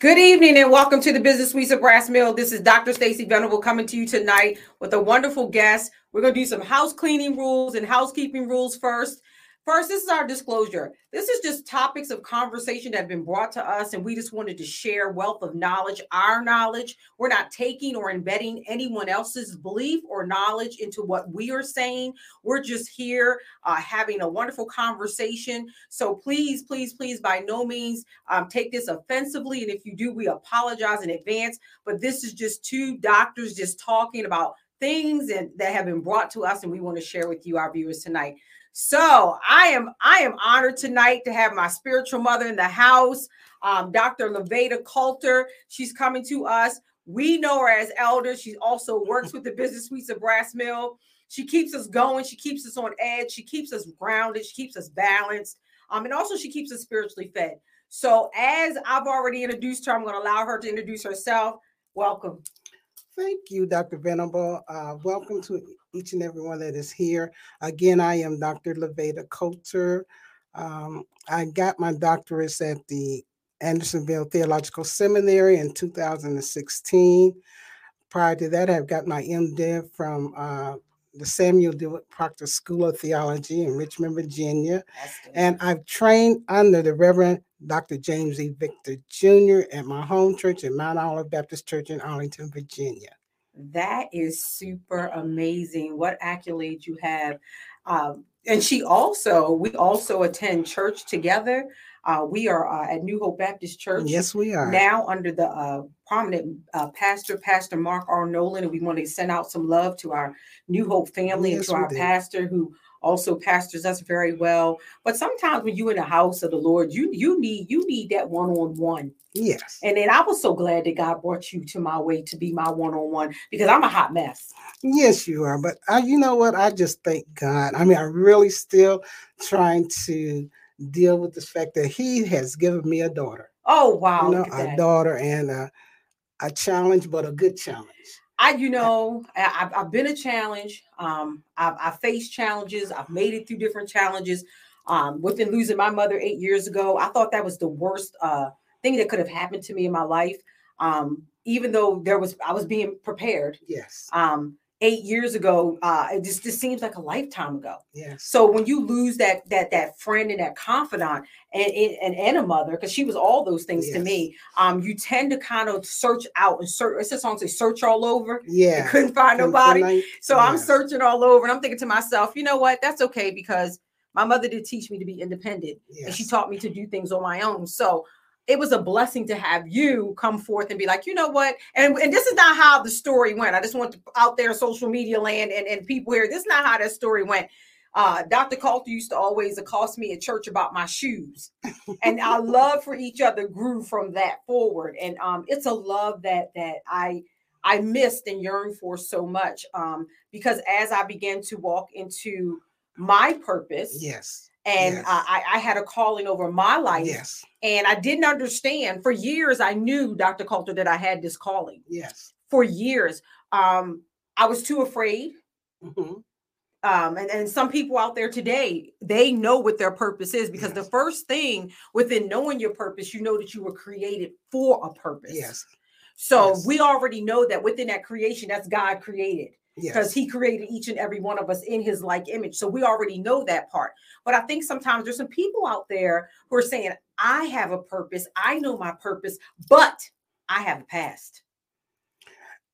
Good evening and welcome to the Business Suites of Brass Mill. This is Dr. Stacy Venable coming to you tonight with a wonderful guest. We're going to do some house cleaning rules and housekeeping rules first. First, this is our disclosure. This is just topics of conversation that have been brought to us, and we just wanted to share wealth of knowledge, our knowledge. We're not taking or embedding anyone else's belief or knowledge into what we are saying. We're just here uh, having a wonderful conversation. So please, please, please, by no means um, take this offensively. And if you do, we apologize in advance. But this is just two doctors just talking about things and that have been brought to us, and we want to share with you, our viewers, tonight. So I am I am honored tonight to have my spiritual mother in the house, um, Dr. LaVaeda Coulter. She's coming to us. We know her as elder. She also works with the Business Suites of Brass Mill. She keeps us going. She keeps us on edge. She keeps us grounded. She keeps us balanced. Um, and also she keeps us spiritually fed. So as I've already introduced her, I'm going to allow her to introduce herself. Welcome. Thank you, Dr. Venable. Uh, welcome to each and everyone that is here. Again, I am Dr. LaVaeda Coulter. Um, I got my doctorates at the Andersonville Theological Seminary in 2016. Prior to that, I've got my MDiv from uh, the Samuel DeWitt Proctor School of Theology in Richmond, Virginia. And I've trained under the Reverend Dr. James E. Victor Jr. at my home church at Mount Olive Baptist Church in Arlington, Virginia. That is super amazing. What accolades you have. Um, and she also, we also attend church together. Uh, we are uh, at New Hope Baptist Church. Yes, we are. Now under the uh, prominent uh, pastor, Pastor Mark R. Nolan, and we want to send out some love to our New Hope family yes, and to our pastor who also pastors us very well. But sometimes when you're in the house of the Lord, you you need you need that one-on-one. Yes. And then I was so glad that God brought you to my way to be my one-on-one because I'm a hot mess. Yes, you are. But I, you know what? I just thank God. I mean, I'm really still trying to deal with the fact that He has given me a daughter. Oh wow! You know, a daughter and a, a challenge, but a good challenge. I, you know, I, have been a challenge. Um, I've, I've, faced challenges. I've made it through different challenges. Um, within losing my mother eight years ago, I thought that was the worst uh, thing that could have happened to me in my life. Um, even though there was, I was being prepared. Yes. Um, eight years ago uh it just, just seems like a lifetime ago yes so when you lose that that that friend and that confidant and and, and a mother because she was all those things yes. to me um you tend to kind of search out and search it's a song say search all over yeah I couldn't find nobody so yes. i'm searching all over and i'm thinking to myself you know what that's okay because my mother did teach me to be independent yes. and she taught me to do things on my own so it was a blessing to have you come forth and be like, you know what? And, and this is not how the story went. I just want to out there social media land and, and people here. This is not how that story went. Uh, Dr. Coulter used to always accost me at church about my shoes. and our love for each other grew from that forward. And um, it's a love that that I I missed and yearned for so much. Um, because as I began to walk into my purpose, yes and yes. I, I, had a calling over my life. Yes. And I didn't understand. For years, I knew, Dr. Coulter, that I had this calling. Yes. For years. Um, I was too afraid. Mm-hmm. Um, and, and some people out there today, they know what their purpose is because yes. the first thing within knowing your purpose, you know that you were created for a purpose. Yes. So yes. we already know that within that creation, that's God created because yes. he created each and every one of us in his like image. So we already know that part. But I think sometimes there's some people out there who are saying, I have a purpose, I know my purpose, but I have a past.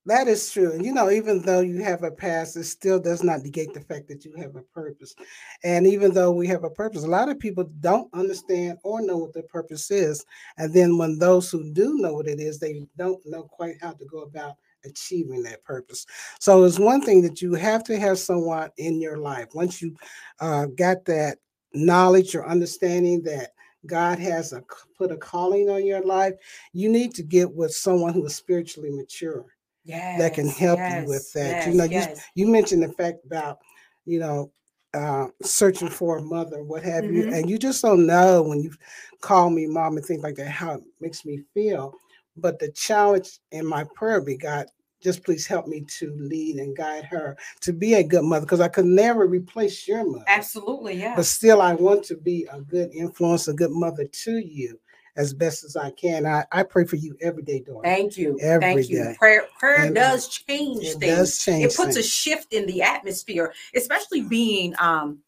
That is true. And you know, even though you have a past, it still does not negate the fact that you have a purpose. And even though we have a purpose, a lot of people don't understand or know what their purpose is. And then when those who do know what it is, they don't know quite how to go about achieving that purpose. So it's one thing that you have to have someone in your life. Once you uh, got that knowledge or understanding that God has a, put a calling on your life, you need to get with someone who is spiritually mature. Yes, that can help yes, you with that. Yes, you know, you, you mentioned the fact about, you know, uh, searching for a mother, what have mm-hmm. you, and you just don't know when you call me mom and things like that, how it makes me feel. But the challenge in my prayer be God, just please help me to lead and guide her to be a good mother because I could never replace your mother. Absolutely, yeah. But still, I want to be a good influence, a good mother to you. as best as I can. I, I pray for you every day, daughter. Thank you. Every Thank you. day. Prayer prayer And, uh, does change It things. does change. it puts a shift in the atmosphere, especially being um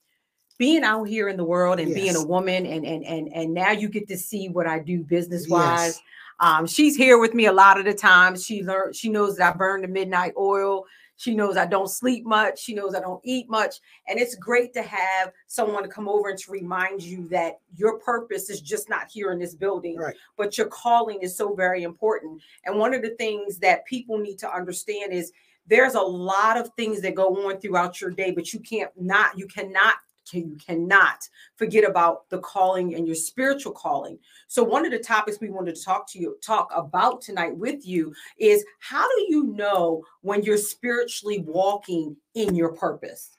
being out here in the world and being a woman and and and and now you get to see what I do business wise. Yes. Um, she's here with me a lot of the time. She learned she knows that I burn the midnight oil. She knows I don't sleep much. She knows I don't eat much. And it's great to have someone to come over and to remind you that your purpose is just not here in this building, Right. but your calling is so very important. And one of the things that people need to understand is there's a lot of things that go on throughout your day, but you can't not, you cannot, can you cannot forget about the calling and your spiritual calling. So one of the topics we wanted to talk to you, talk about tonight with you is how do you know when you're spiritually walking in your purpose?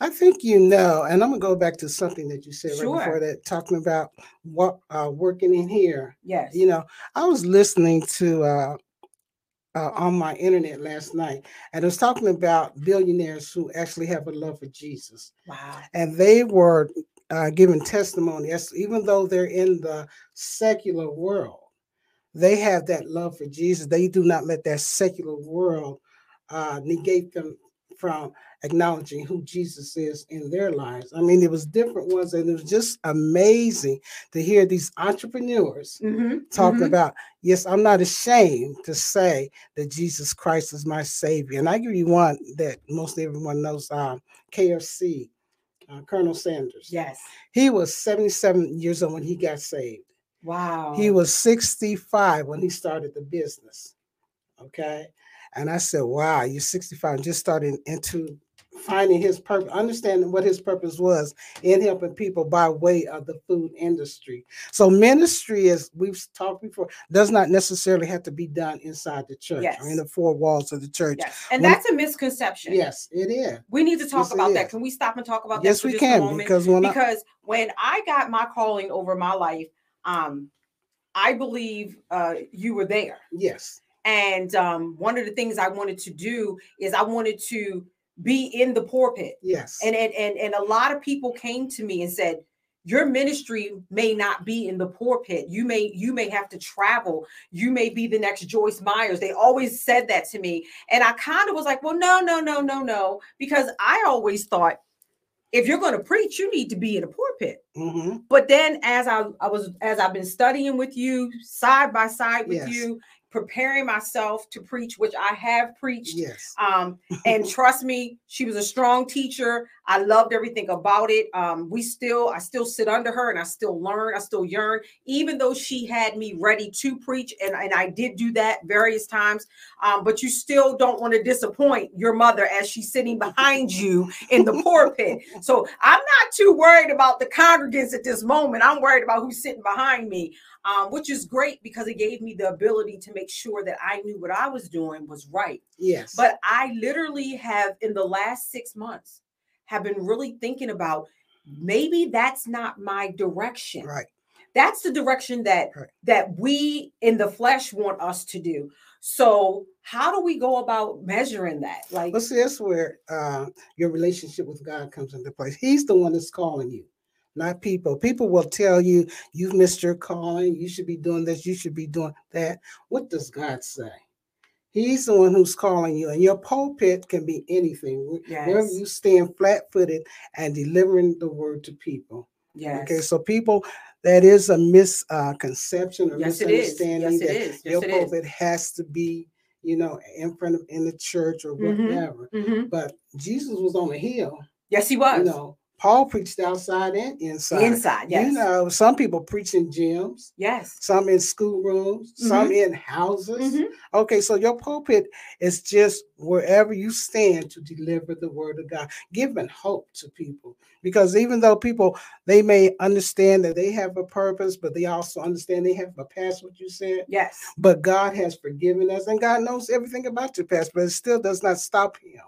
I think you know, and I'm gonna go back to something that you said right before that, talking about what uh, working in here. Yes. You know, I was listening to uh, uh, on my internet last night, and it was talking about billionaires who actually have a love for Jesus, wow. and they were uh, giving testimony. As even though they're in the secular world, they have that love for Jesus. They do not let that secular world uh, negate them from acknowledging who Jesus is in their lives. I mean, it was different ones, and it was just amazing to hear these entrepreneurs Mm-hmm. talking about, yes, I'm not ashamed to say that Jesus Christ is my savior. And I give you one that most everyone knows, uh, KFC, uh, Colonel Sanders. Yes. He was 77 years old when he got saved. Wow. He was 65 when he started the business. Okay. And I said, wow, you're 65, and just starting into finding his purpose, understanding what his purpose was in helping people by way of the food industry. So ministry, as we've talked before, does not necessarily have to be done inside the church or in the four walls of the church. Yes. And When- that's a misconception. Yes, it is. We need to talk Yes, about that. Can we stop and talk about Yes, that? Yes, we just a can moment? because when I, because when I got my calling over my life, um, I believe uh, you were there. yes, And um, one of the things I wanted to do is I wanted to be in the pulpit. yes, And, and and and a lot of people came to me and said, your ministry may not be in the pulpit. You may you may have to travel. You may be the next Joyce Myers. They always said that to me, and I kind of was like, well, no, no, no, no, no, because I always thought if you're going to preach, you need to be in a pulpit. hmm But then as I, I was as I've been studying with you side by side with Yes. you, preparing myself to preach, which I have preached. yes, Um, and trust me, she was a strong teacher. I loved everything about it. Um, we still, I still sit under her and I still learn, I still yearn, even though she had me ready to preach, and, and I did do that various times. Um, but you still don't want to disappoint your mother as she's sitting behind you in the pulpit. So I'm not too worried about the congregants at this moment. I'm worried about who's sitting behind me, um, which is great because it gave me the ability to make sure that I knew what I was doing was right. yes. But I literally have in the last six months have been really thinking about maybe that's not my direction. right. That's the direction that Right. that we in the flesh want us to do. So how do we go about measuring that? Like Well, see, that's where uh, your relationship with God comes into place. He's the one that's calling you, not people. People will tell you you've missed your calling. You should be doing this. You should be doing that. What does God say? He's the one who's calling you, and your pulpit can be anything. Wherever yes, you stand flat-footed and delivering the word to people. yes, Okay, so people, that is a misconception or yes, misunderstanding Yes, that. Yes, your pulpit has to be, you know, in front of in the church or Mhm. whatever. Mhm. But Jesus was on a hill. Yes, he was. You know, Paul preached outside and inside. Inside, yes. You know, some people preach in gyms, yes. some in schoolrooms, some in houses. Mhm. Okay, so your pulpit is just wherever you stand to deliver the word of God, giving hope to people. Because even though people they may understand that they have a purpose, but they also understand they have a past, what you said. Yes. But God has forgiven us, and God knows everything about your past, but it still does not stop Him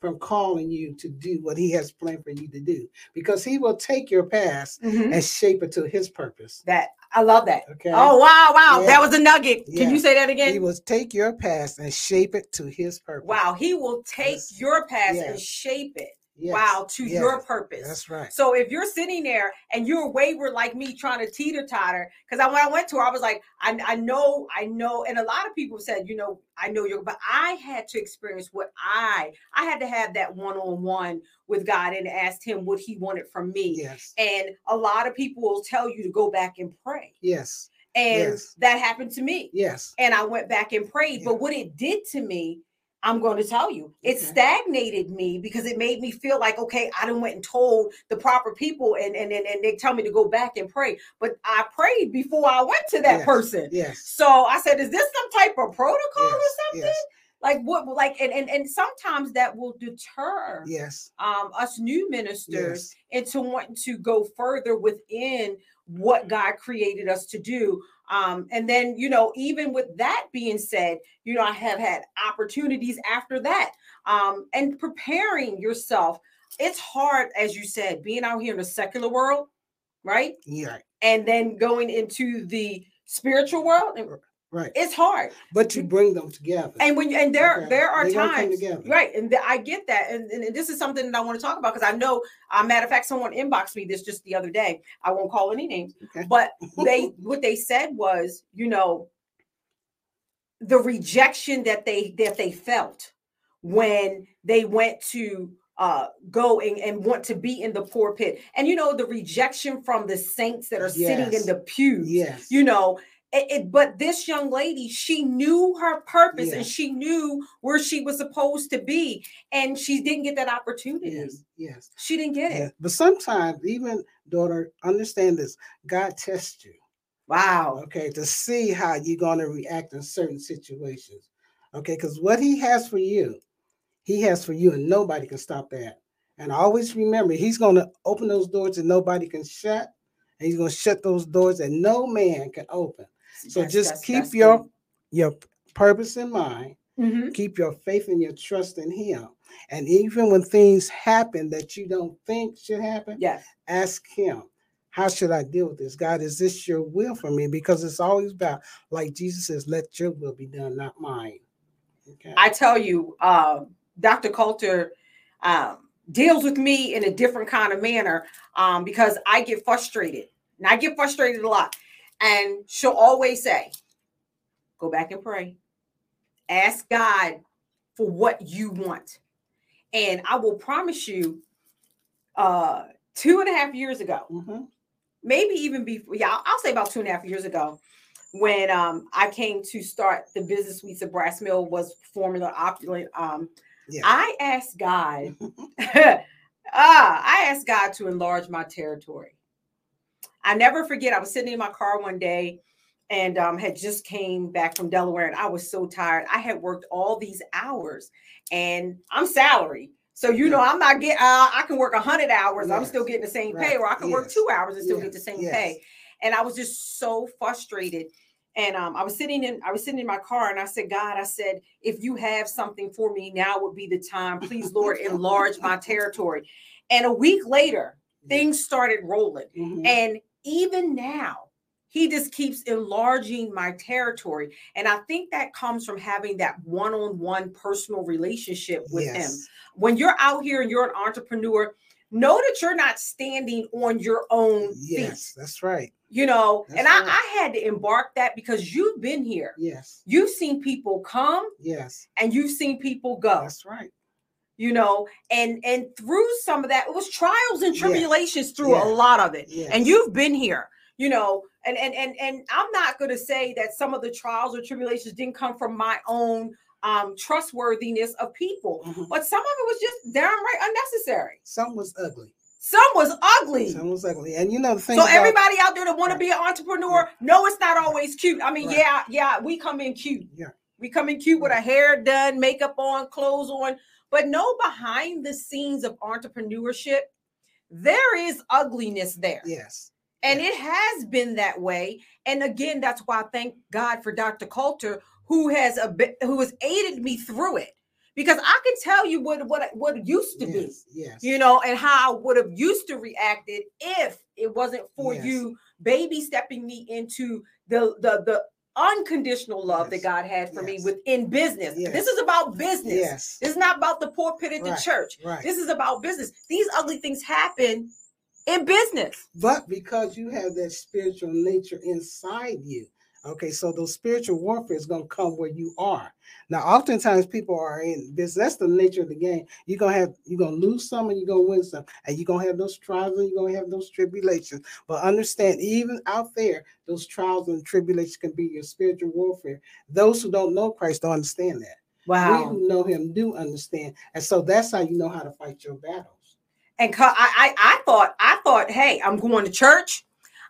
from calling you to do what He has planned for you to do. Because He will take your past Mhm. and shape it to His purpose. That I love that. Okay. Oh wow, wow. Yeah. That was a nugget. Can you say that again? He will take your past and shape it to His purpose. Wow, he will take Yes. your past and shape it. Yes. wow to Yes. your purpose. That's right. So if you're sitting there and you're wayward like me, trying to teeter totter, because I when I went to her, I was like, I, I know, I know, and a lot of people said, you know, I know you're, but I had to experience what I, I had to have that one on one with God and asked Him what He wanted from me. Yes. And a lot of people will tell you to go back and pray, Yes. and Yes. that happened to me. Yes. And I went back and prayed, Yeah. but what it did to me. I'm going to tell you, it Okay. stagnated me because it made me feel like, okay, I done went and told the proper people and, and, and, and they tell me to go back and pray. But I prayed before I went to that Yes. person. Yes. So I said, is this some type of protocol or something? Yes. Like what like and, and and sometimes that will deter Yes. um us new ministers Yes. into wanting to go further within what God created us to do. Um, and then, you know, even with that being said, you know, I have had opportunities after that. Um, and preparing yourself, it's hard, as you said, being out here in the secular world, right? Yeah. And then going into the spiritual world, Right. it's hard. But you bring them together. And when you, and there Okay. there are They times, right? And I get that, and, and, and this is something that I want to talk about because I know, uh, matter of fact, someone inboxed me this just the other day. I won't call any names, Okay. but they what they said was, you know, the rejection that they that they felt when they went to uh go and, and want to be in the poor pit, and you know the rejection from the saints that are sitting in the pews yes. you know it, it- but this young lady she knew her purpose and she knew where she was supposed to be and she didn't get that opportunity Yes. Yes. she didn't get Yeah. it But sometimes, even daughter, understand this. God tests you. wow okay, to see how you're going to react in certain situations. Okay, because what he has for you, he has for you, and nobody can stop that. And always remember, he's going to open those doors that nobody can shut, and he's going to shut those doors that no man can open. So That's- just that's- keep that's your good. your purpose in mind. Mhm. Keep your faith and your trust in him. And even when things happen that you don't think should happen, yes ask him how should i deal with this god is this your will for me because it's always about like jesus says let your will be done not mine okay i tell you uh, dr coulter um, deals with me in a different kind of manner um, because i get frustrated and i get frustrated a lot and she'll always say go back and pray ask god for what you want and i will promise you uh two and a half years ago Mhm. maybe even before yeah I'll, I'll say about two and a half years ago when um i came to start the business suites of brass mill was the opulent um Yeah. i asked god ah i asked god to enlarge my territory i never forget i was sitting in my car one day and um, had just came back from delaware and i was so tired. I had worked all these hours and i'm salary. So you know i'm not getting uh, i can work 100 hours. I'm still getting the same pay or i can work two hours and still get the same Yes. pay. And i was just so frustrated and um, i was sitting in i was sitting in my car and i said god i said if you have something for me now would be the time. Please lord enlarge my territory. And a week later things started rolling Mhm. and even now, he just keeps enlarging my territory. And I think that comes from having that one on one personal relationship with him. When you're out here and you're an entrepreneur, know that you're not standing on your own yes feet. that's right You know, That's and I, right. I had to embark that because you've been here. yes You've seen people come yes and you've seen people go that's right you know and and through some of that it was trials and Yes. tribulations through Yes. a lot of it Yes. and you've been here you know and and and and i'm not going to say that some of the trials or tribulations didn't come from my own um trustworthiness of people Mhm. but some of it was just downright unnecessary some was ugly some was ugly some was ugly and you know the thing so about- everybody out there that want to be an entrepreneur no it's not always cute i mean Right. yeah yeah we come in cute Yeah. we come in cute with our hair done makeup on clothes on but no behind the scenes of entrepreneurship there is ugliness there. Yes. And it has been that way. And again that's why i thank god for dr coulter who has a bit who has aided me through it. Because i can tell you what what what used to be yes yes. you know, and how I would have used to reacted if it wasn't for Yes. you baby stepping me into the the the unconditional love that God had for me within business. Yes. This is about business. Yes. This is not about the poor pit at the church. Right. This is about business. These ugly things happen in business. But because you have that spiritual nature inside you, okay, so those spiritual warfare is going to come where you are. Now, oftentimes people are in this. That's the nature of the game. You're gonna have you're gonna lose some and you're gonna win some, and you're gonna have those trials and you're gonna have those tribulations. But understand, even out there, those trials and tribulations can be your spiritual warfare. Those who don't know Christ don't understand that. We who know Him do understand, and so that's how you know how to fight your battles. And I, I, I thought, I thought, hey, I'm going to church.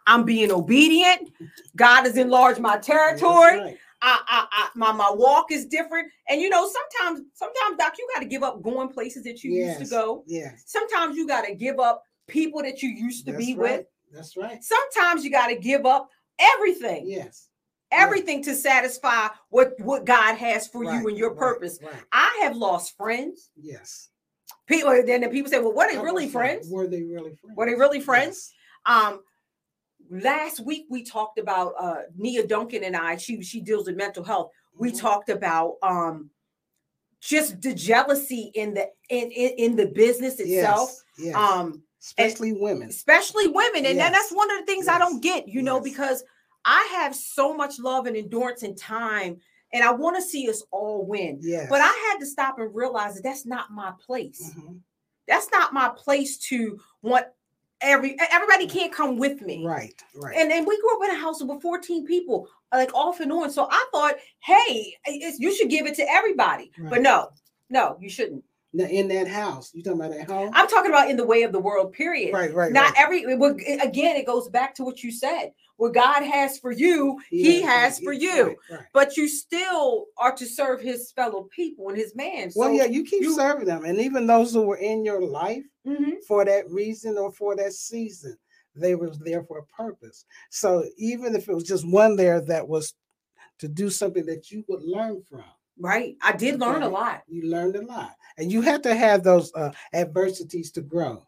I'm being obedient. God has enlarged my territory. right. I, I, I, my, my walk is different. And you know, sometimes, sometimes, Doc, you got to give up going places that you used to go. Yeah. Sometimes you got to give up people that you used to That's be right. with. That's right. Sometimes you got to give up everything, Yes. everything to satisfy what what God has for Right, you and your purpose. Right. I have lost friends. Yes. People then the people say, "Well, what are they really friends? Were they really friends? Were they really friends?" Yes. Um, last week we talked about uh Nia Duncan and I. She she deals with mental health. We Mhm. talked about um just the jealousy in the in in, in the business itself. Yes. yes. Um, especially women. especially women, and then that's one of the things I don't get. You know, because I have so much love and endurance and time, and I want to see us all win. Yes. But I had to stop and realize that that's not my place. Mhm. That's not my place to want every everybody mm. can't come with me. Right. Right. And then we grew up in a house with 14 people, like off and on. So I thought, hey, it's, you should give it to everybody. But no, no, you shouldn't. Now, in that house, you talking about that home? I'm talking about in the way of the world, period. right. Right. Not right. every it again, it goes back to what you said. What God has for you, He has yeah, for you. Right, right. But you still are to serve His fellow people and His man. So, Well, yeah, you keep you- serving them, and even those who were in your life Mhm. for that reason or for that season, they were there for a purpose. So even if it was just one there that was to do something that you would learn from, right. I did learn a lot. you learned a lot, and you have to have those uh, adversities to grow.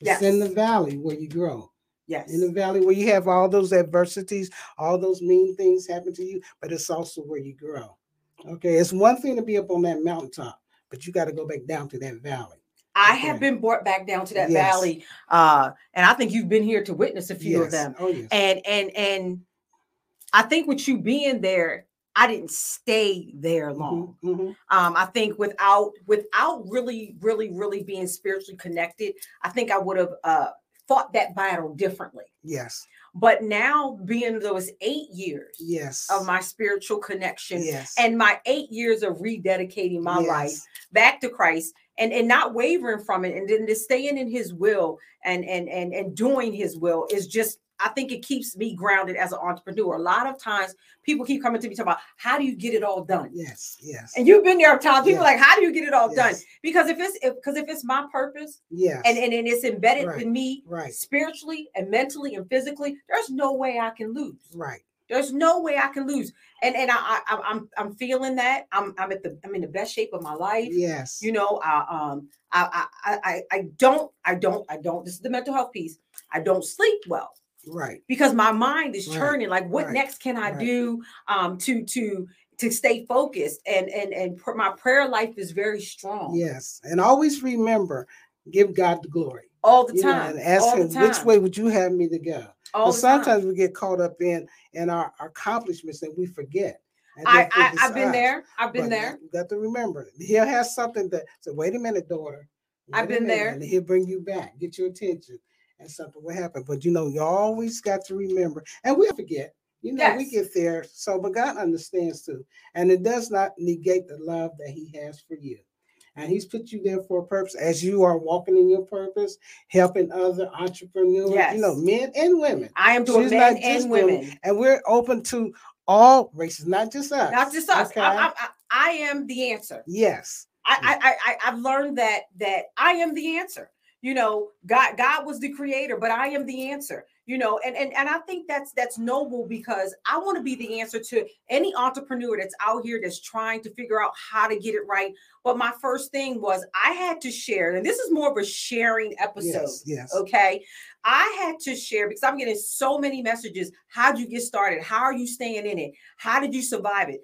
It's in the valley where you grow. Yes. in the valley where you have all those adversities, all those mean things happen to you, but it's also where you grow. Okay, it's one thing to be up on that mountaintop, but you got to go back down to that valley. I have been brought back down to that Yes. valley, uh, and I think you've been here to witness a few of them. Oh yes. And and and I think with you being there, I didn't stay there long. Mhm, mhm. Um, I think without without really, really, really being spiritually connected, I think I would have uh, fought that battle differently. Yes. But now, being those eight years Yes. of my spiritual connection yes. and my eight years of rededicating my life back to Christ and and not wavering from it and then just staying in his will and and and and doing his will is just I think it keeps me grounded as an entrepreneur. A lot of times people keep coming to me talking about how do you get it all done? Yes. Yes. And you've been there times people Yeah. like, how do you get it all done? Because if it's because if it's my purpose Yes. and, and, and it's embedded Right. in me right. spiritually and mentally and physically, there's no way I can lose. Right. There's no way I can lose. And and I, I I'm- I'm I'm feeling that. I'm I'm at the I'm in the best shape of my life. Yes. You know, I um I I I I don't I don't I don't this is the mental health piece. I don't sleep well right. because my mind is Right, churning like what right, next can I right. do um to to to stay focused and and and pr- my prayer life is very strong Yes. And always remember, give God the glory. all the You know, time and ask Him time which way would you have me to go. all But the time. sometimes we get caught up in in our accomplishments and we forget. And I, I, I've been there I've been But there You got to remember, he'll have something that say, wait a minute, daughter. I've been minute," there. And he'll bring you back, get your attention, and something will happen. But you know, you always got to remember, and we forget. You know, we get there. So, but God understands too. And it does not negate the love that He has for you. And He's put you there for a purpose as you are walking in your purpose, helping other entrepreneurs, Yes. you know, men and women. I am doing She's men and women And we're open to all races, not just us. not just us Okay? I, I, I, am the answer yes. I, I, I- I've learned that that I am the answer. You know, God, God was the creator, but I am the answer. You know, and and and I think that's that's noble because I want to be the answer to any entrepreneur that's out here that's trying to figure out how to get it right. But my first thing was I had to share, and this is more of a sharing episode. Yes. Yes. Okay. I had to share because I'm getting so many messages. How'd you get started? How are you staying in it? How did you survive it?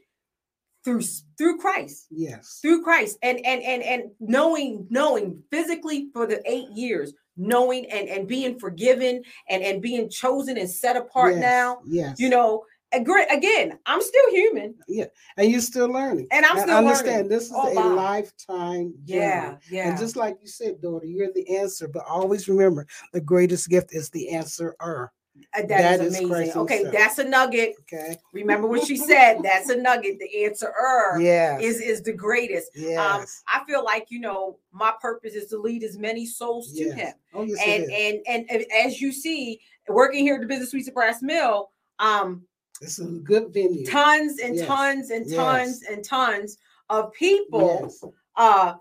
Through through Christ. Yes. Through Christ. And and and and knowing, knowing physically for the eight years, knowing and and being forgiven and and being chosen and set apart yes. now. Yes. You know, again, I'm still human. Yeah, and you're still learning. And I'm still understand learning. this is Oh, a lifetime journey. Yeah, yeah. And just like you said, daughter, you're the answer. But always remember, the greatest gift is the answerer. Uh, that that is is amazing. Okay, himself. that's a nugget. Okay. Remember what she said. That's a nugget. The answerer Yes. is is the greatest. Um. I feel like you know my purpose is to lead as many souls to yes. Him. Oh, yes, and, and and and as you see, working here at the Business Suites of Brass Mill, um, it's a good venue. tons and Yes. tons and Yes. tons and tons of people Yes. uh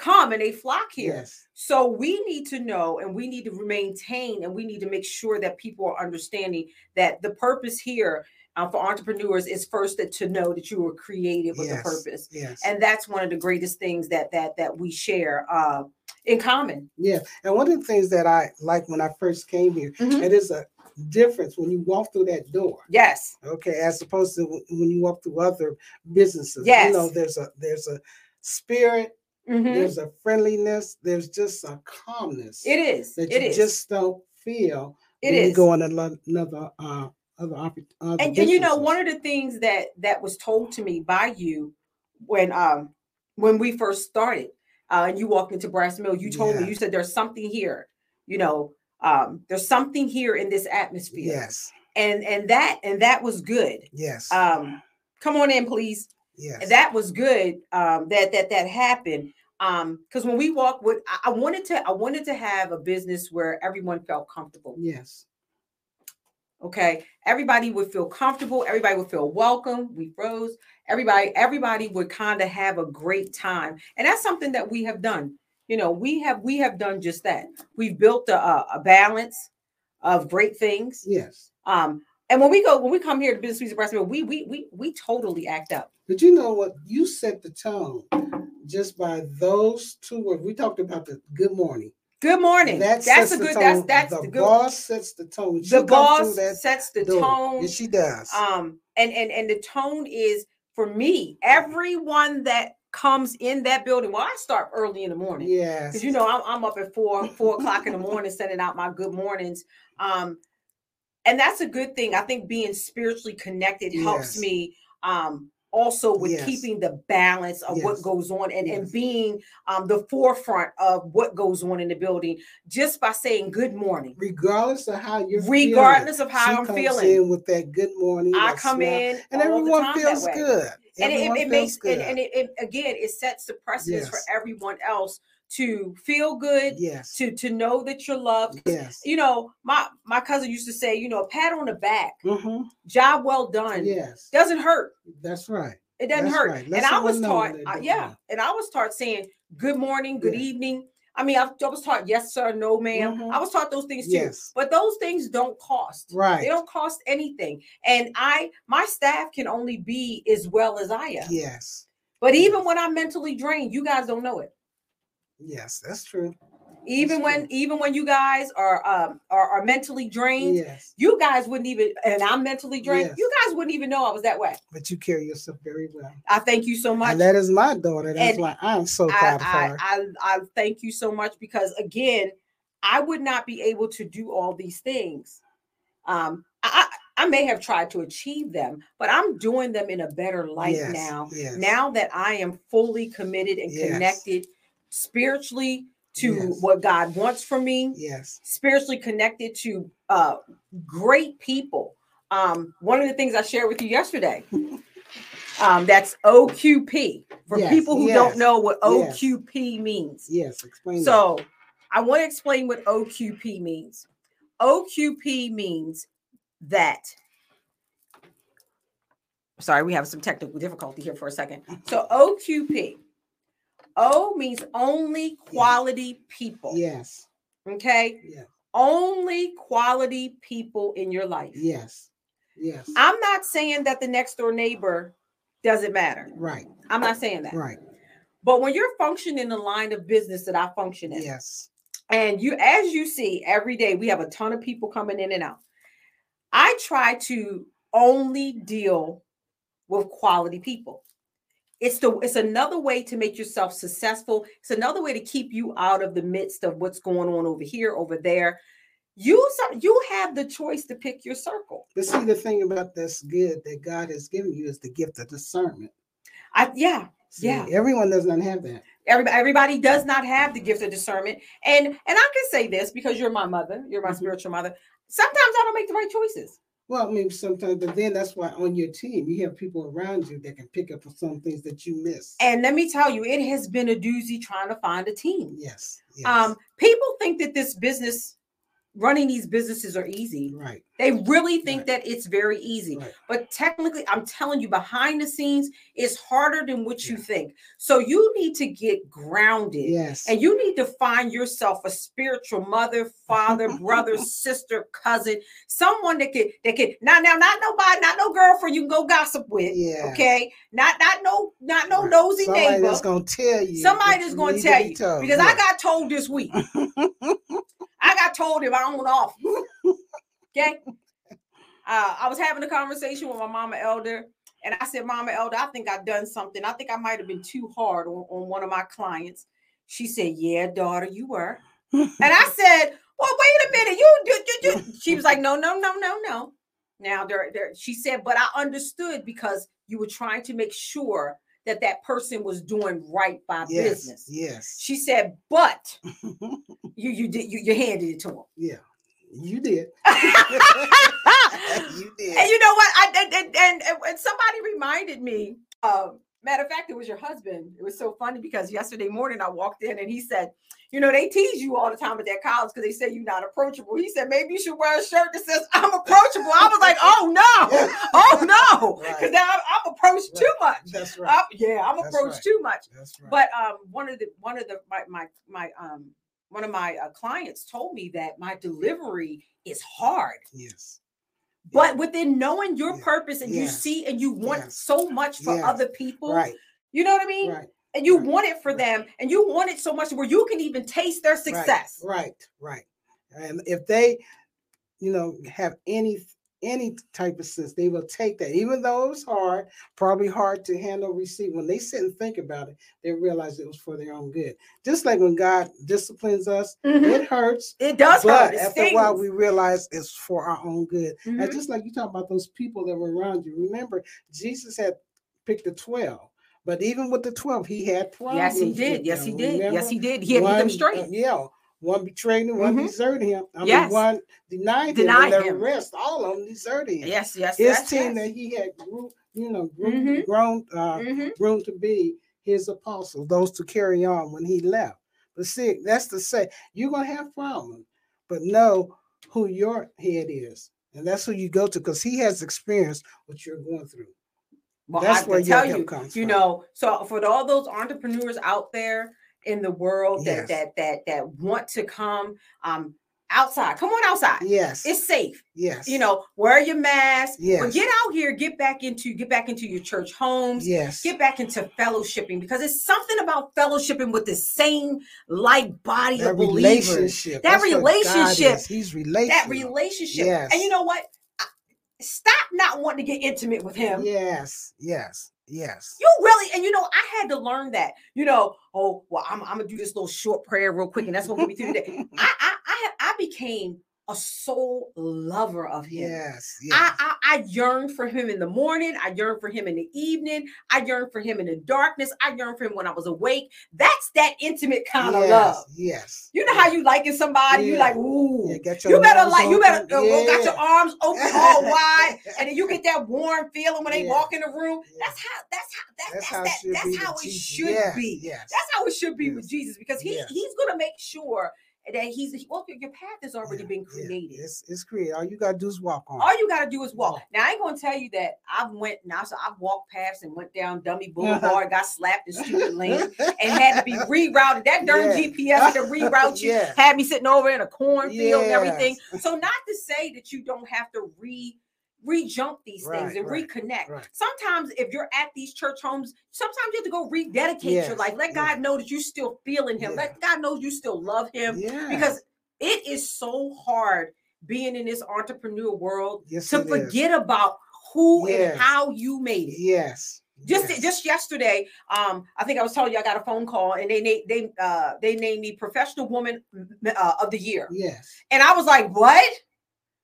come and they flock here. Yes. So we need to know and we need to maintain and we need to make sure that people are understanding that the purpose here uh, for entrepreneurs is first that, to know that you were created with Yes. a purpose. Yes. And that's one of the greatest things that that that we share uh in common. yeah. And one of the things that I like when I first came here, Mhm. it is a difference when you walk through that door. Yes. okay as opposed to when you walk through other businesses Yes. you know there's a there's a spirit Mhm. there's a friendliness there's just a calmness It is. that It you is. just don't feel it when is. you go on another uh other, and, and you know one of the things that that was told to me by you when um when we first started uh and you walked into brass mill you told me you said there's something here you know um there's something here in this atmosphere yes and and that and that was good yes um come on in please yes that was good um that that that happened um because when we walk with I, I wanted to i wanted to have a business where everyone felt comfortable yes Okay. Everybody would feel comfortable. Everybody would feel welcome. We froze. Everybody, everybody would kind of have a great time. And that's something that we have done. You know, we have we have done just that. We've built a, a, balance of great things. yes Um, and when we go, when we come here to Business Suites of we we we we totally act up. but you know what you set the tone just by those two words we talked about the good morning Good morning. That that's sets a the good. That's tone. that's the the good. boss sets the tone she the boss that sets the door, tone. she does um and and and the tone is for me everyone that comes in that building well i start early in the morning yes because you know I'm, I'm up at four four o'clock in the morning sending out my good mornings um and that's a good thing i think being spiritually connected helps Yes. me um also with Yes. keeping the balance of what goes on and, Yes. and being um the forefront of what goes on in the building just by saying good morning regardless of how you're regardless of feeling, how she i'm feeling in with that good morning. i come smile, in and everyone feels good. and it, Everyone it feels makes good. and, and it, it again it sets the precedence for everyone else to feel good yes, to to know that you're loved. Yes, you know my my cousin used to say you know a pat on the back. Hmm job well done. Yes. doesn't hurt. That's right. it doesn't That's hurt. right. And i was taught it uh, yeah and i was taught saying good morning good Yeah. evening. I mean I, I was taught yes sir no madam Mhm. i was taught those things too. Yes, but those things don't cost. Right. they don't cost anything. And i my staff can only be as well as i am. Yes, But even when I'm mentally drained, you guys don't know it. Yes, that's true. Even That's when true. even when you guys are um are, are mentally drained, Yes, you guys wouldn't even and I'm mentally drained, Yes. you guys wouldn't even know I was that way. but you carry yourself very well, I thank you so much. and that is my daughter. That's And why I'm so I, proud of her. I I thank you so much because again, I would not be able to do all these things. Um I, I I may have tried to achieve them, but I'm doing them in a better light Yes, now. yes. Now that I am fully committed and Yes. connected spiritually to Yes. what God wants from me, yes, spiritually connected to uh, great people. Um, one of the things I shared with you yesterday, um, that's OQP. For Yes, people who yes, don't know what yes. OQP means. yes. Explain. that. So I want to explain what OQP means. OQP means that. Sorry, we have some technical difficulty here for a second. So OQP. O means only quality people. yes, Okay. yes, Only quality people in your life. yes, yes. I'm not saying that the next door neighbor doesn't matter. right, I'm not saying that. right. But when you're functioning in the line of business that I function in, Yes, And you, as you see, every day we have a ton of people coming in and out. I try to only deal with quality people. It's the it's another way to make yourself successful. It's another way to keep you out of the midst of what's going on over here, over there. You you have the choice to pick your circle. But see, the thing about this good that God has given you is the gift of discernment. I yeah, see, yeah. Everyone does not have that. Everybody, everybody does not have the gift of discernment. And and I can say this because you're my mother, you're my mm-hmm. spiritual mother. Sometimes I don't make the right choices. Well, I mean, sometimes, but then that's why on your team you have people around you that can pick up on some things that you miss. And let me tell you, it has been a doozy trying to find a team. Yes. yes. Um, people think that this business running these businesses are easy. Right. They really think right. that it's very easy. Right. But technically, I'm telling you, behind the scenes, it's harder than what yeah. you think. So you need to get grounded. Yes. And you need to find yourself a spiritual mother, father, brother, sister, cousin, someone that can that can not now, not nobody, not no girlfriend you can go gossip with. Yeah. Okay. Not not no, not no nosy somebody neighbor. That's gonna tell you. Somebody that's gonna tell you. Because yeah. I got told this week. Told if I own off. okay. Uh, I was having a conversation with my mama elder, and I said, Mama elder, I think I've done something. I think I might have been too hard on, on one of my clients. She said, Yeah, daughter, you were. and I said, Well, wait a minute. You, you, you, you. She was like, No, no, no, no, no. Now, there, there, she said, But I understood because you were trying to make sure that that person was doing right by yes, business. Yes. She said, but you you did you, you handed it to him. Yeah. You did. you did. And you know what? I and, and, and, and somebody reminded me. Um, matter of fact, it was your husband. It was so funny because yesterday morning I walked in and he said, you know, they tease you all the time at that college because they say you're not approachable. He said, maybe you should wear a shirt that says I'm approachable. I was like, oh no, oh no, because right. now I'm, I'm approached right. too much. That's right. I'm, yeah, I'm That's approached right. too much. That's right. But um, one of the one of the my my my um one of my uh, clients told me that my delivery is hard. Yes. But within knowing your purpose and you see and you want so much for other people, right? You know what I mean? Right. And you right. want it for them and you want it so much where you can even taste their success. Right right, right. and if they you know have any any type of sense they will take that even though it's hard probably hard to handle receive when they sit and think about it they realize it was for their own good just like when god disciplines us mm-hmm. it hurts it does but hurt. It after stings. a while we realize it's for our own good mm-hmm. and just like you talk about those people that were around you remember jesus had picked the 12 but even with the 12, he had problems. Yes, he did. Yes, he did. Remember? Yes, he did. He had one, them straight. Uh, yeah. One betrayed him, one mm-hmm. deserted him. I yes. mean, one denied, denied him. him. The rest, all of them deserted him. Yes, yes. His yes, team yes. that he had grew, you know, grew, mm-hmm. grown, uh, mm-hmm. grown to be his apostles, those to carry on when he left. But see, that's to say, you're gonna have problems, but know who your head is, and that's who you go to because he has experienced what you're going through. Well, That's I can tell you, you know, so for all those entrepreneurs out there in the world yes. that that that that want to come um outside, come on outside. Yes, it's safe. Yes, you know, wear your mask. Yes, but get out here, get back into get back into your church homes. Yes, get back into fellowshipping because it's something about fellowshipping with the same like body that of believers. Relationship. That That's relationship. He's relational. That relationship. Yes, and you know what? stop not wanting to get intimate with him. Yes, yes, yes. You really, and you know, I had to learn that. You know, oh well, I'm, I'm gonna do this little short prayer real quick, and that's what get me through the day. I, I, I, I became a soul lover of him. Yes, yes. I, I, I yearn for him in the morning. I yearn for him in the evening. I yearn for him in the darkness. I yearn for him when I was awake. That's that intimate kind yes, of love. Yes. You know how you liking somebody, yeah. you like, ooh, yeah, you better like, you better uh, yeah. got your arms open all wide, and then you get that warm feeling when they walk in the room. That's how. That's how. That, That's that's, how it that, should that's be how it should Yes, be. yes. That's how it should be Yes. with Jesus because he Yes. he's gonna make sure that he's well. Oh, your path has already Yeah, been yeah. created. It's, it's created. All you gotta do is walk on. All you gotta do is walk. Walk. Now I ain't gonna tell you that I've went now. So I've walked past and went down Dummy Boulevard, got slapped in stupid lane, and had to be rerouted. That darn Yeah. GPS to reroute you. Yeah. Had me sitting over in a cornfield and everything. So not to say that you don't have to re re-jump these things and right, reconnect. right. Sometimes if you're at these church homes, sometimes you have to go rededicate your Yes, life. Let yeah. God know that you still feeling him. Yeah. Let God know you still love him Yeah. because it is so hard being in this entrepreneur world yes, to it is. forget about who Yes. and how you made it. Yes. Just yes. just yesterday, um, I think I was telling you I got a phone call and they na- they uh they named me professional woman uh, of the year, yes. and I was like, what?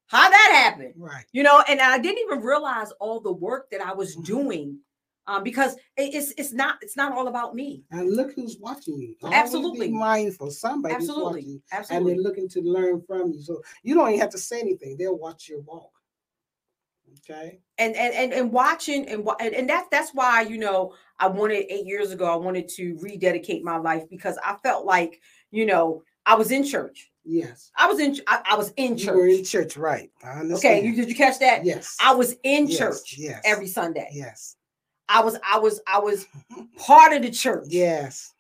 How that happened. Right. You know, and I didn't even realize all the work that I was Mhm. doing, um, because it's it's not it's not all about me. And look who's watching you. Always Absolutely. Be mindful. Somebody's watching Absolutely. And they're looking to learn from you. So you don't even have to say anything. They'll watch your walk. Okay. and and and, and watching and, and and that's that's why you know I wanted eight years ago I wanted to rededicate my life because I felt like you know I was in church Yes. I was in I, I was in church. You were in church right? Okay you, did you catch that yes. I was in Yes, church yes. every Sunday Yes. I was I was I was part of the church Yes.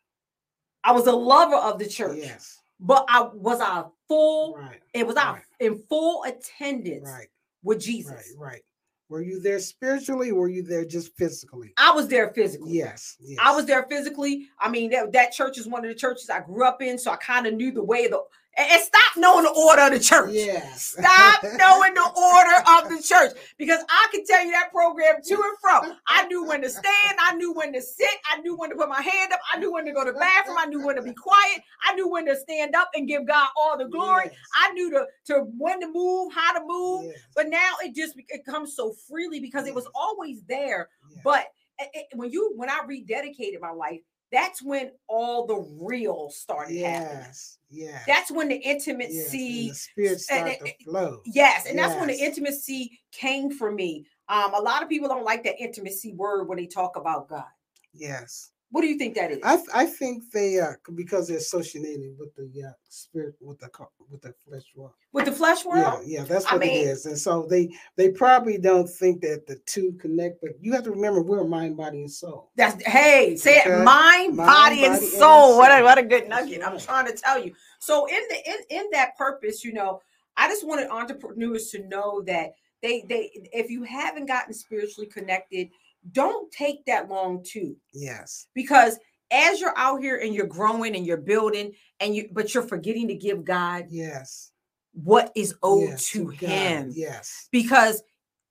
I was a lover of the church Yes. but I was I full Right. it was I in full attendance Right. with Jesus Right. Right. Were you there spiritually? Or were you there just physically? I was there physically Yes. yes. I was there physically. I mean, that, that church is one of the churches I grew up in, so I kind of knew the way the and, stop knowing the order of the church. Yes. Stop knowing the order of the church because I can tell you that program to and from. I knew when to stand, I knew when to sit, I knew when to put my hand up, I knew when to go to the bathroom, I knew when to be quiet, I knew when to stand up and give God all the glory. Yes. I knew to, to when to move, how to move. Yes. But now it just it comes so freely because it was always there Yes. but it- it- when you when I rededicated my life, that's when all the real started happening. yes. Yes. That's when the Yes, and intimacy, the spirit and to flow. yes, and that's when the intimacy came for me. Um, a lot of people don't like that intimacy word when they talk about God. Yes. What do you think that is? I I think they uh because they're associated with the uh, spirit with the with the flesh world. With the flesh world? yeah, yeah, that's I what it mean- is. And so they they probably don't think that the two connect, but you have to remember we're mind, body, and soul. That's hey, say it Okay. mind, Mind, body, and body, and soul. What a what a good nugget. I'm trying to tell you. So in the in, in that purpose, you know, I just wanted entrepreneurs to know that they they if you haven't gotten spiritually connected, don't take that long too. Yes. Because as you're out here and you're growing and you're building and you but you're forgetting to give God Yes. what is owed yes, to God, him Yes. because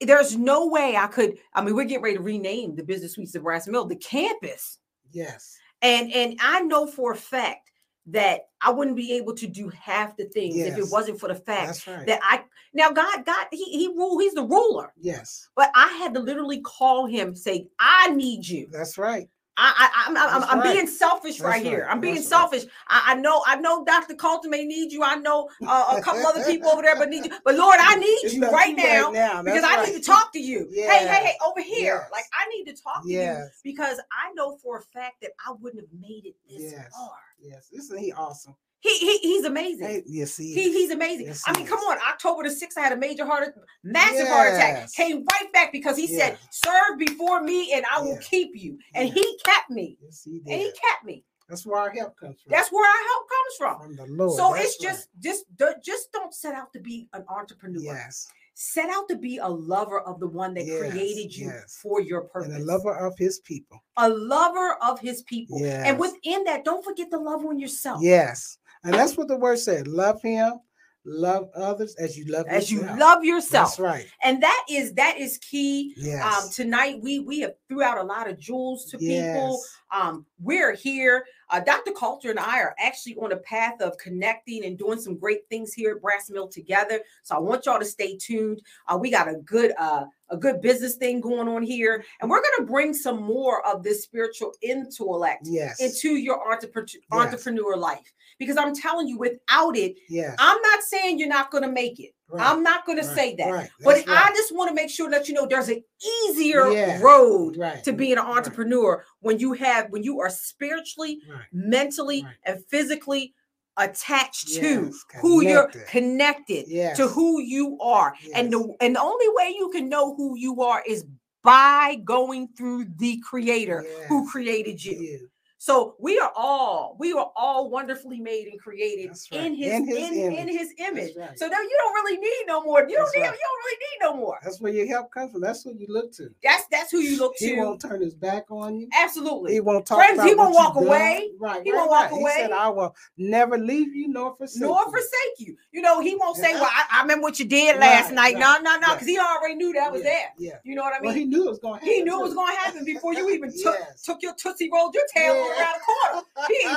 there's no way I could. I mean, we're getting ready to rename the business suites of Brass Mill the campus, Yes. and and I know for a fact that I wouldn't be able to do half the things if it wasn't for the fact right. that I now God God he he rule he's the ruler, yes. but I had to literally call him say I need you. That's right. I, I I'm, I'm, I'm right. being selfish That's right here. I'm being That's right. selfish. I, I know I know Dr. Coulter may need you. I know uh, a couple other people over there, but need you. But Lord, I need It's you right you now now. because I right. need to talk to you. Hey, hey, hey, over here. Yes. Like I need to talk to you because I know for a fact that I wouldn't have made it this Yes. far. Yes. Isn't he awesome? He, he he's amazing. Hey, yes, he, He, he's amazing. Yes, I he mean, come on. October the 6th, I had a major heart, massive heart attack. Came right back because he said, serve before me and I will Yeah. keep you. And Yeah. he kept me. Yes, he And he kept me. That's where our help comes from. That's where our help comes from. from the Lord. so That's it's just just don't- just don't set out to be an entrepreneur. yes, Set out to be a lover of the one that Yes, created you yes. for your purpose. and a lover of His people. a lover of his people. Yes. And within that, don't forget to love on yourself. Yes, and that's what the word said: love Him, love others as you love As you love yourself. That's right. And that is that is key. Yes. Um, tonight we we have threw out a lot of jewels to people. yes. Um, we're here. Uh, Dr. Coulter and I are actually on a path of connecting and doing some great things here at Brass Mill together. So I want y'all to stay tuned. Uh, we got a good uh, a good business thing going on here, and we're going to bring some more of this spiritual intellect Yes. into your entrepreneur entrepreneur life. Because I'm telling you, without it, yes. I'm not saying you're not going to make it. Right, I'm not going to say that. Right. But I just want to make sure that you know there's an easier Yeah, road right. to being an right, entrepreneur when you have when you are spiritually, Right. mentally, Right. and physically attached to Yes, who you're connected. Yes. to who you are. And the and the only way you can know who you are is by going through the creator who created you. So we are all we are all wonderfully made and created right. in his In in his in, image. his image. right. So now you don't really need no more. You don't need right. you don't really need no more. That's where your help comes from. That's what you look to. That's that's who you look He to. He won't turn his back on you. Absolutely. He won't talk. Friends, he won't walk away. Right. He won't walk right. He said, "I will never leave you nor forsake nor you." forsake you. You know, he won't say. "Well, I, I remember what you did last night." No, no, no, because he already knew that was yeah, there. Yeah. You know what I mean? Well, he knew it was going to happen. He knew it was going to happen before you even took took your tootsie rolled your tail. Around the corner.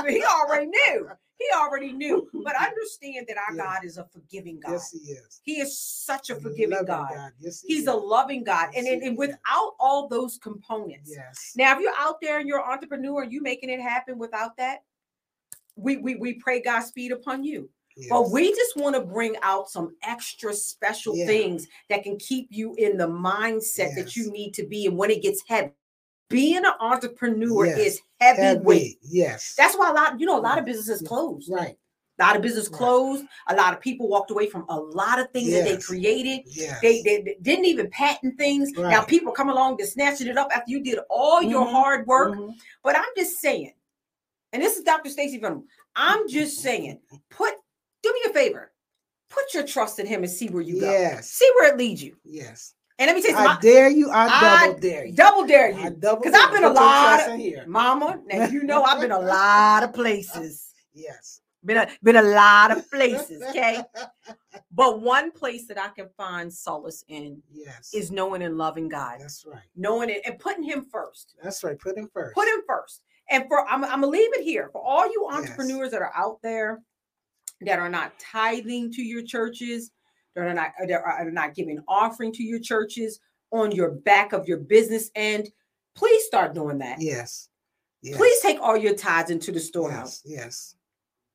He he already knew. He already knew. But understand that our Yeah. God is a forgiving God. Yes, he is. He is such a forgiving loving God. Yes, he He's is. a loving God, and Yes, and, he and without all those components. Yes. Now, if you're out there and you're an entrepreneur and you making it happen without that, we we we pray Godspeed upon you. But we just want to bring out some extra special Yeah. things that can keep you in the mindset that you need to be. And when it gets heavy, being an entrepreneur Yes. is heavyweight. Heavy. Yes. That's why a lot, you know, a lot of businesses closed. right. A lot of business Right. closed. A lot of people walked away from a lot of things that they created. Yes. They, they, didn't even patent things. Now people come along, they're snatching it up after you did all your Mhm. hard work. Mhm. But I'm just saying, and this is Dr. Stacy Venom. I'm just saying, put do me a favor, put your trust in him and see where you go. Yes. See where it leads you. Yes. And let me tell you I dare you. I I double dare you. double dare you. Because I've been a lot of- here. Mama, now you know I've been a lot of places. Yes. Been a been a lot of places, okay? But one place that I can find solace in Yes. is knowing and loving God. That's right. Knowing it and putting him first. That's right. Put him first. Put him first. And for I'm, I'm gonna leave it here for all you Yes. entrepreneurs that are out there that are not tithing to your churches, that are not that are not giving offering to your churches on your back of your business end. Please start doing that. Yes. Yes. Please take all your tithes into the storehouse. Yes.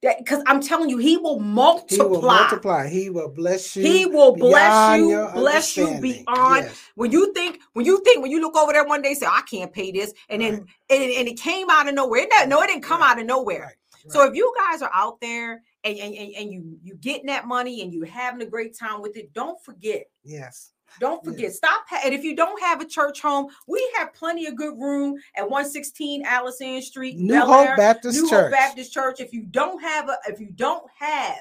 Yes. Because I'm telling you, He will multiply. He will multiply. He will bless you. He will bless you, bless you beyond Yes. when you think when you think when you look over there one day and say I can't pay this and then Right. and, and it came out of nowhere. No, no, it didn't come Right. out of nowhere. Right. So if you guys are out there and, and, and, and you you getting that money and you having a great time with it, don't forget. Yes. Don't Yeah. forget. Stop. ha- And if you don't have a church home, we have plenty of good room at 116 Allison Street, New Bel Hope Air, Baptist New Church. Hope Baptist Church. If you don't have a, if you don't have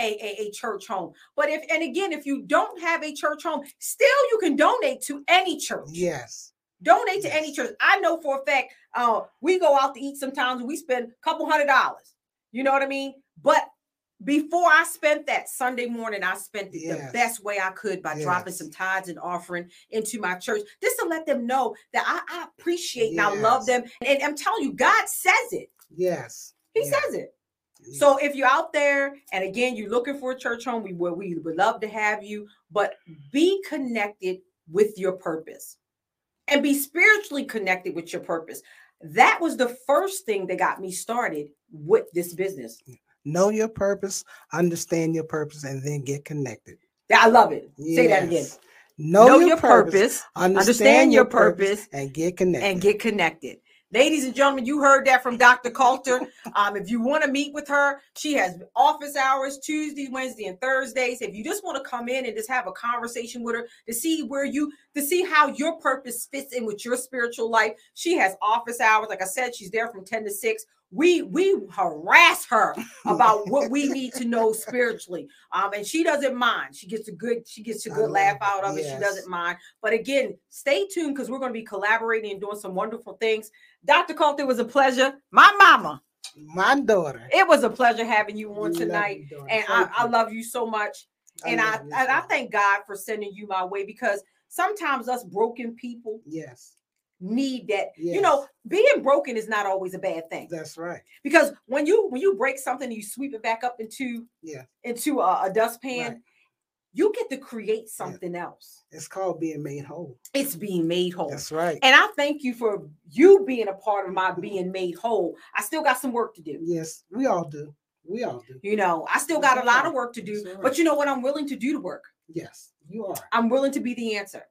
a, a, a church home, but if and again, if you don't have a church home, still you can donate to any church. Yes. Donate to any church. I know for a fact, uh, we go out to eat sometimes and we spend a couple hundred dollars. You know what I mean? But before I spent that Sunday morning, I spent it the best way I could by dropping some tithes and offering into my church, just to let them know that I, I appreciate and I love them. And I'm telling you, God says it. Yes. He says it. So if you're out there and again you're looking for a church home, we would we would love to have you, but be connected with your purpose and be spiritually connected with your purpose. That was the first thing that got me started with this business. know your purpose, understand your purpose, and then get connected. I love it. Say that again. Yes. Know, your, purpose, purpose, understand, understand your your purpose, purpose, and get connected. and get connected. Ladies and gentlemen, you heard that from Dr. Coulter. Um, if you want to meet with her, she has office hours Tuesday, Wednesday, and Thursdays. If you just want to come in and just have a conversation with her to see where you to see how your purpose fits in with your spiritual life, she has office hours. Like I said, she's there from 10 to 6. We we harass her about what we need to know spiritually. Um, and she doesn't mind. She gets a good, she gets a good laugh out of it. She doesn't mind. But again, stay tuned because we're going to be collaborating and doing some wonderful things. Dr. Coulter, it was a pleasure. My mama, My daughter. it was a pleasure having you on tonight. you. And I, I love you so much. And I, love and I thank God for sending you my way because sometimes us broken people Yes, need that. You know, being broken is not always a bad thing that's right. because when you when you break something and you sweep it back up into Yeah. into a, a dustpan, Right. you get to create something else. It's called being made whole. It's being made whole. That's right. And I thank you for you being a part of my being made whole. I still got some work to do. Yes, we all do. We all do. You know, I still got a lot right. of work to do, all but you know what? I'm willing to do the work. Yes, you are. I'm willing to be the answer.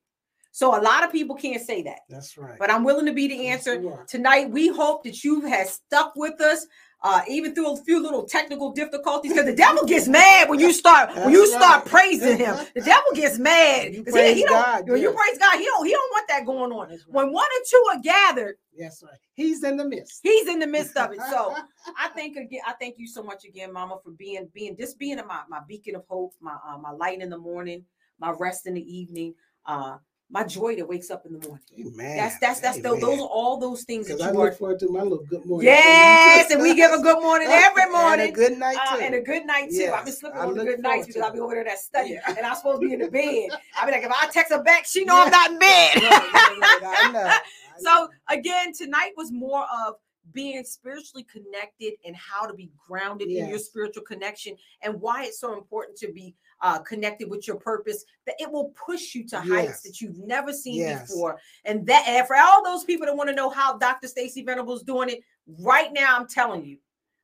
So a lot of people can't say that, That's right. but I'm willing to be the answer. Tonight, we hope that you have stuck with us. uh, even through a few little technical difficulties, because the devil gets mad when you start when you That's start praising him. The devil gets mad. You 'cause he, he don't, God, when you praise God, he don't he don't want that going on. Right. When one or two are gathered, That's right. He's in the midst. he's in the midst of it. So I think again, I thank you so much again, Mama, for being being just being my my beacon of hope, my uh, my light in the morning, my rest in the evening, uh, my joy that wakes up in the morning. Amen. That's that's that's the, those are all those things that Because I you are. look forward to my little good morning. Yes, and we give a good morning every And a morning. good night Uh, too. and a good night too. I've been Yes, slipping I on the good nights because I'll be over there that study, Yeah. and I'm supposed to be in the bed. I'll be like, if I text her back, she know I'm not in bed. So again, tonight was more of being spiritually connected and how to be grounded in your spiritual connection and why it's so important to be uh, connected with your purpose that it will push you to heights Yes. that you've never seen Yes. before and that and for all those people that want to know how dr stacy venables doing it right now i'm telling you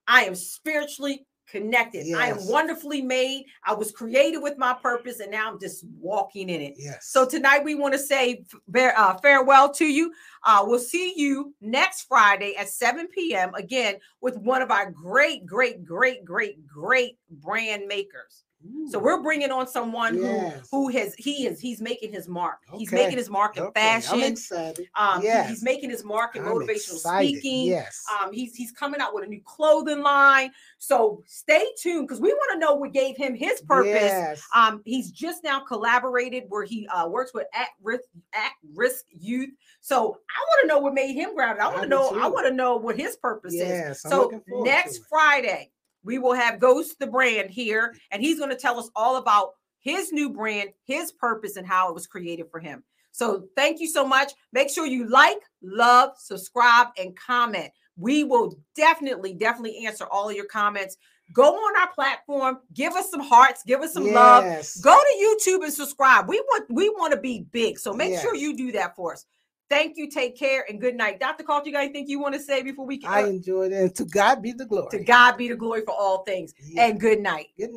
i am spiritually connected i am wonderfully made i was created with my purpose and now i'm just walking in it yes. so tonight we want to say uh, farewell to you. Uh, we'll see you next Friday at 7 p.m. again with one of our great, great, great, great, great brand makers. So we're bringing on someone Yes. who who has he is he's making his mark. He's making his mark in okay, I'm fashion. excited. Um, yes. he's making his mark in I'm motivational excited. speaking. Yes. Um, he's he's coming out with a new clothing line. So stay tuned because we want to know what gave him his purpose. Yes. Um, he's just now collaborated where he uh, works with at risk at risk youth. So I want to know what made him grounded. I want to know. I want to know what his purpose is. I'm So next. Friday we will have Ghost the brand here, and he's going to tell us all about his new brand, his purpose, and how it was created for him. So thank you so much. Make sure you like, love, subscribe, and comment. We will definitely, definitely answer all of your comments. Go on our platform, give us some hearts, give us some love. Go to YouTube and subscribe. We want we want to be big, so make sure you do that for us. Thank you. Take care and good night, Dr. Coulter. You got anything you want to say before we can? I uh, enjoyed it. And to God be the glory. to God be the glory for all things, Yeah. and good night. Good night.